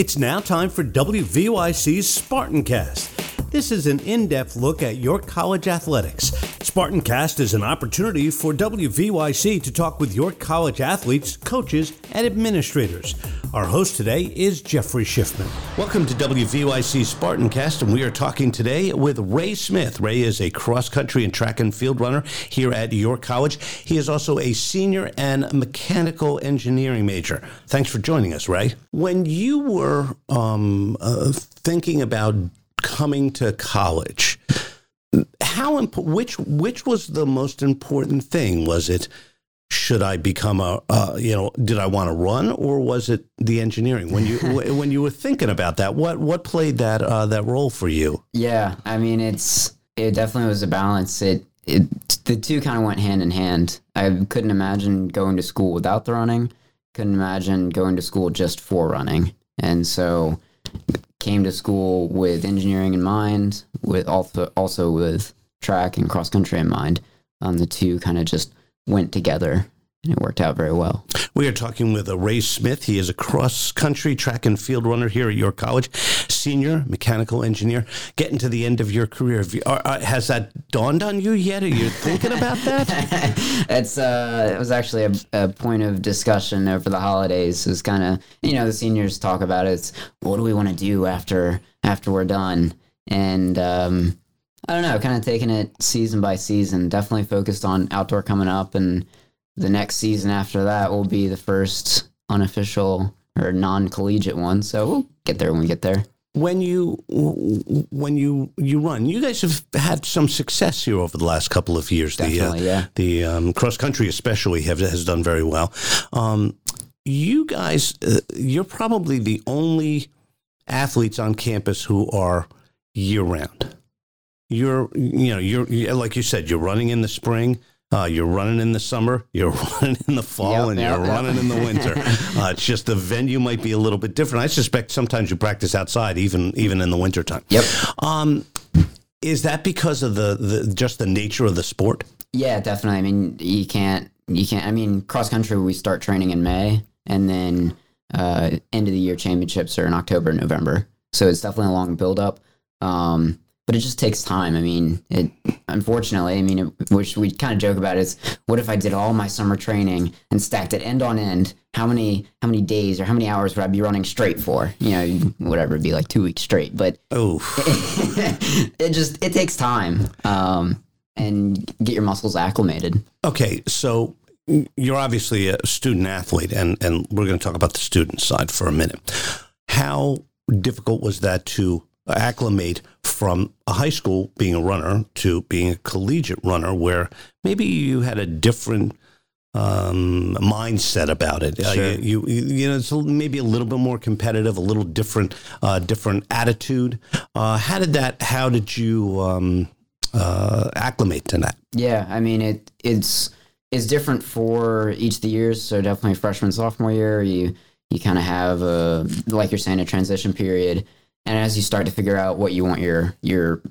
It's now time for WVYC's Spartancast. This is an in depth look at York College athletics. Spartancast is an opportunity for WVYC to talk with York College athletes, coaches, and administrators. Our host today is Jeffrey Schiffman. Welcome to WVYC Spartancast, and we are talking today with Ray Smith. Ray is a cross country and track and field runner here at York College. He is also a senior and mechanical engineering major. Thanks for joining us, Ray. When you were um, uh, thinking about coming to college, how imp- which which was the most important thing? Was it should I become a uh, you know did I want to run or was it the engineering? When you when you were thinking about that what what played that uh, that role for you? Yeah I mean it's it definitely was a balance. It it the two kind of went hand in hand. I couldn't imagine going to school without the running. Couldn't imagine going to school just for running. And so came to school with engineering in mind with also also with track and cross country in mind. Um, the two kind of just went together and it worked out very well. We are talking with a Ray Smith. He is a cross country track and field runner here at York College, senior mechanical engineer. Getting to the end of your career, has that dawned on you yet? Are you thinking about that? it's uh, it was actually a, a, point of discussion over the holidays. It was kind of you know the seniors talk about it. It's what do we want to do after after we're done and. Um, I don't know, kind of taking it season by season. Definitely focused on outdoor coming up, and the next season after that will be the first unofficial or non-collegiate one. So we'll get there when we get there. When you when you you run, you guys have had some success here over the last couple of years. Definitely, the, uh, yeah. The um, cross country, especially, have has done very well. Um, you guys, uh, you're probably the only athletes on campus who are year round you're you know you're like you said you're running in the spring uh, you're running in the summer, you're running in the fall, yep, and yep, you're yep. running in the winter. Uh, it's just the venue might be a little bit different. I suspect sometimes you practice outside, even even in the wintertime. Yep. Um, is that because of the, the just the nature of the sport? Yeah, definitely. I mean, you can't you can't. I mean, cross country we start training in May, and then uh, end of the year championships are in October, November. So it's definitely a long build up. Um, but it just takes time. I mean, it unfortunately, I mean, it, which we kind of joke about is what if I did all my summer training and stacked it end on end? How many how many days or how many hours would I be running straight for? You know, whatever, it'd be like two weeks straight. But oh, it, it just it takes time, um, and get your muscles acclimated. Okay, so you're obviously a student athlete, and and we're going to talk about the student side for a minute. How difficult was that to acclimate from a high school being a runner to being a collegiate runner, where maybe you had a different um, mindset about it. Uh, sure. Uh, you, you, you, know, it's maybe a little bit more competitive, a little different, uh, different attitude. Uh, how did that? How did you um, uh, acclimate to that? Yeah, I mean, it it's it's different for each of the years. So definitely freshman, sophomore year, you you kind of have a like you're saying a transition period and as you start to figure out what you want your your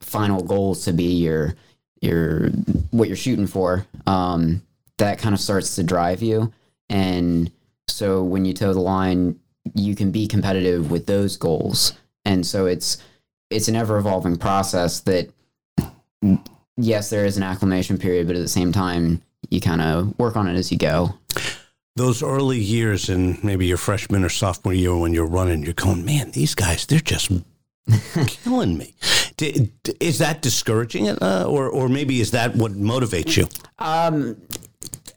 final goals to be your your what you're shooting for um, that kind of starts to drive you. And so when you toe the line you can be competitive with those goals. And so it's it's an ever evolving process that yes there is an acclimation period but at the same time you kind of work on it as you go those early years in maybe your freshman or sophomore year when you're running, you're going, man, these guys, they're just killing me. Is that discouraging, uh, or or maybe is that what motivates you? Um,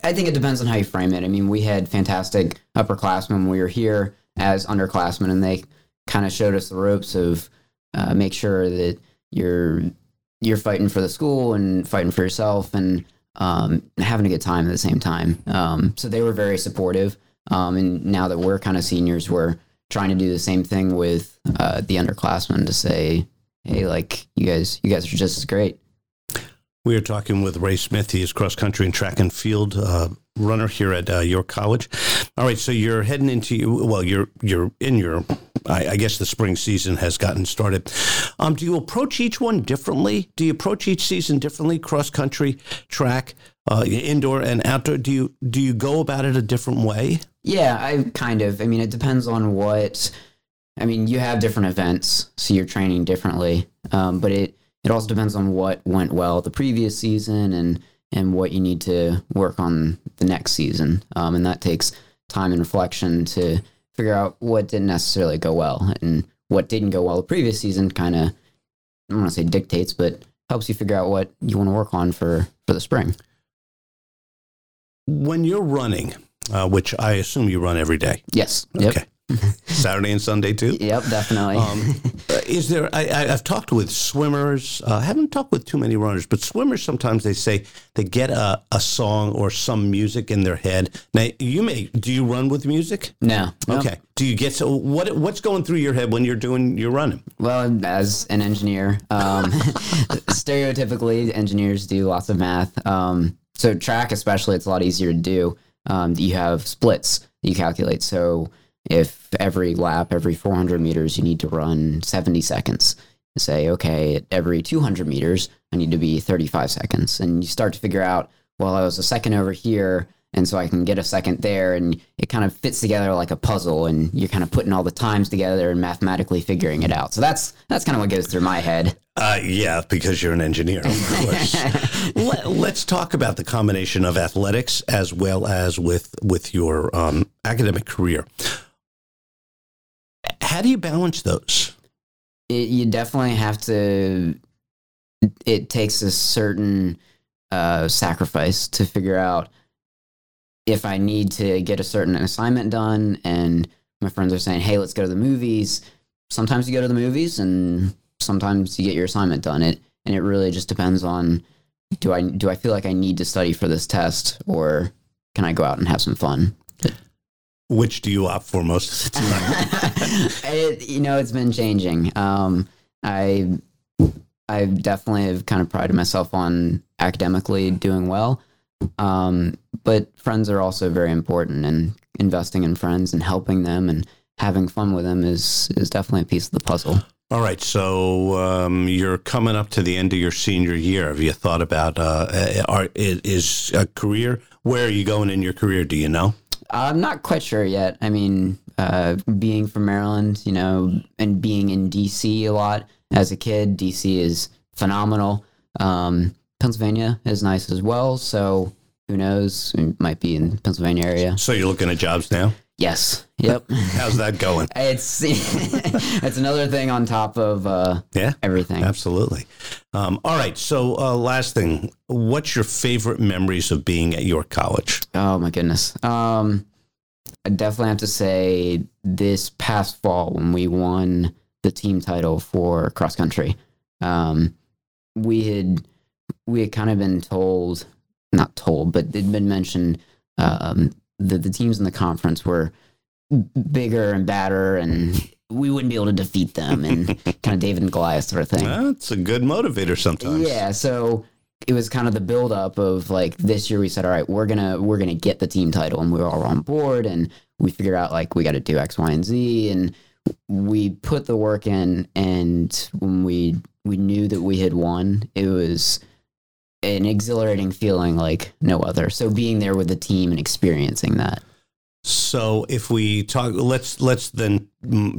I think it depends on how you frame it. I mean, we had fantastic upperclassmen when we were here as underclassmen, and they kind of showed us the ropes of uh, make sure that you're you're fighting for the school and fighting for yourself and um, having a good time at the same time. Um, so they were very supportive. Um, and now that we're kind of seniors, we're trying to do the same thing with uh, the underclassmen to say, hey, like you guys, you guys are just as great. We are talking with Ray Smith. He is cross country and track and field uh, runner here at uh, York College. All right, so you're heading into well, you're you're in your. I, I guess the spring season has gotten started. Um, do you approach each one differently? Do you approach each season differently? Cross country, track, uh, indoor and outdoor. Do you do you go about it a different way? Yeah, I kind of. I mean, it depends on what. I mean, you have different events, so you're training differently. Um, but it it also depends on what went well the previous season and and what you need to work on the next season. Um, and that takes time and reflection to figure out what didn't necessarily go well and what didn't go well the previous season. Kind of, I don't want to say dictates, but helps you figure out what you want to work on for for the spring. When you're running, uh, which I assume you run every day. Yes. Yep. Okay. Saturday and Sunday too. Yep, definitely. Um, is there? I, I, I've talked with swimmers. Uh, I haven't talked with too many runners, but swimmers sometimes they say they get a, a song or some music in their head. Now, you may. Do you run with music? no. no. Okay. Do you get so what? What's going through your head when you're doing your running? Well, as an engineer, um, stereotypically, engineers do lots of math. Um, so track, especially, it's a lot easier to do. Um, you have splits you calculate. So if every lap, every 400 meters, you need to run 70 seconds, And say, okay, every 200 meters, I need to be 35 seconds, and you start to figure out, well, I was a second over here. And so I can get a second there, and it kind of fits together like a puzzle, and you're kind of putting all the times together and mathematically figuring it out. So that's that's kind of what goes through my head. Uh, yeah, because you're an engineer, of course. Let, us talk about the combination of athletics as well as with with your um, academic career. How do you balance those? It, you definitely have to. It takes a certain uh, sacrifice to figure out if I need to get a certain assignment done, and my friends are saying, "Hey, let's go to the movies." Sometimes you go to the movies, and sometimes you get your assignment done. It and it really just depends on do I do I feel like I need to study for this test, or can I go out and have some fun? Which do you opt for most of the time? it, you know, it's been changing. Um, I I definitely have kind of prided myself on academically doing well. Um, but friends are also very important, and investing in friends and helping them and having fun with them is is definitely a piece of the puzzle. All right, so um, you're coming up to the end of your senior year. Have you thought about uh, are, is a career? Where are you going in your career? Do you know? I'm not quite sure yet. I mean, uh, being from Maryland, you know, and being in DC a lot as a kid, DC is phenomenal. Um, Pennsylvania is nice as well. So who knows? We might be in Pennsylvania area. So you're looking at jobs now? Yes. Yep. How's that going? it's it's another thing on top of uh, yeah everything. Absolutely. Um, all right. So uh, last thing, what's your favorite memories of being at York College? Oh my goodness. Um, I definitely have to say this past fall when we won the team title for cross country. Um, we had we had kind of been told, not told, but it'd been mentioned um, that the teams in the conference were bigger and badder, and mm-hmm. we wouldn't be able to defeat them, and kind of David and Goliath sort of thing. That's a good motivator sometimes. Yeah, so it was kind of the buildup of like this year we said all right we're gonna we're gonna get the team title and we were all on board and we figured out like we got to do x y and z and we put the work in and when we we knew that we had won it was an exhilarating feeling like no other so being there with the team and experiencing that so if we talk, let's let's then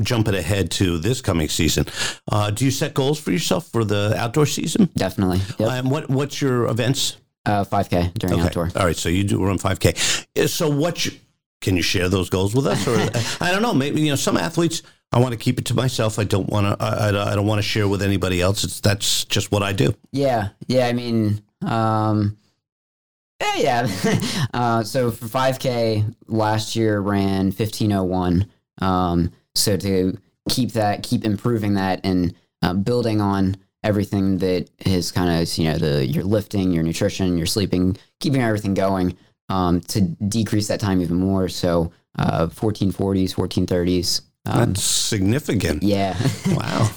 jump it ahead to this coming season. Uh, do you set goals for yourself for the outdoor season? definitely yep. And what what's your events? uh, 5k during outdoor All right, so you do run 5K. So what you, can you share those goals with us? Or I don't know, maybe you know some athletes. I want to keep it to myself. I don't want to. I, I, I don't want to share with anybody else. It's that's just what I do. Yeah, yeah. I mean, um, yeah, yeah. uh, so for 5K last year ran 1501. Um, so to keep that, keep improving that, and uh, building on everything that is kind of you know the your lifting, your nutrition, your sleeping, keeping everything going. Um, to decrease that time even more. So uh, 1440s, 1430s. Um, That's significant. yeah. Wow.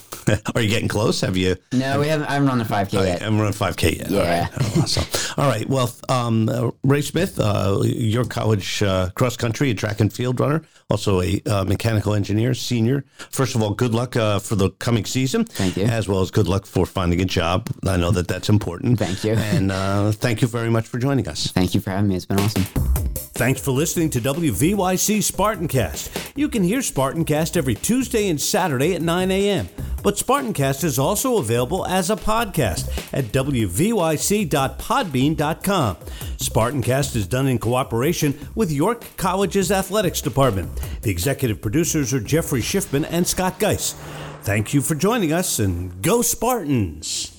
Are you getting close? Have you? No, we haven't. I haven't run the 5K I yet. I haven't run 5K yet. Yeah. right. Oh, awesome. All right. Well, um, uh, Ray Smith, uh, York College uh, cross country and track and field runner, also a uh, mechanical engineer, senior. First of all, good luck uh, for the coming season. Thank you. As well as good luck for finding a job. I know that that's important. Thank you. And uh, thank you very much for joining us. Thank you for having me. It's been awesome. Thanks for listening to WVYC Spartancast. You can hear Spartancast every Tuesday and Saturday at 9 a.m. But Spartancast is also available as a podcast at wvyc.podbean.com. Spartancast is done in cooperation with York College's Athletics Department. The executive producers are Jeffrey Schiffman and Scott Geis. Thank you for joining us and go Spartans!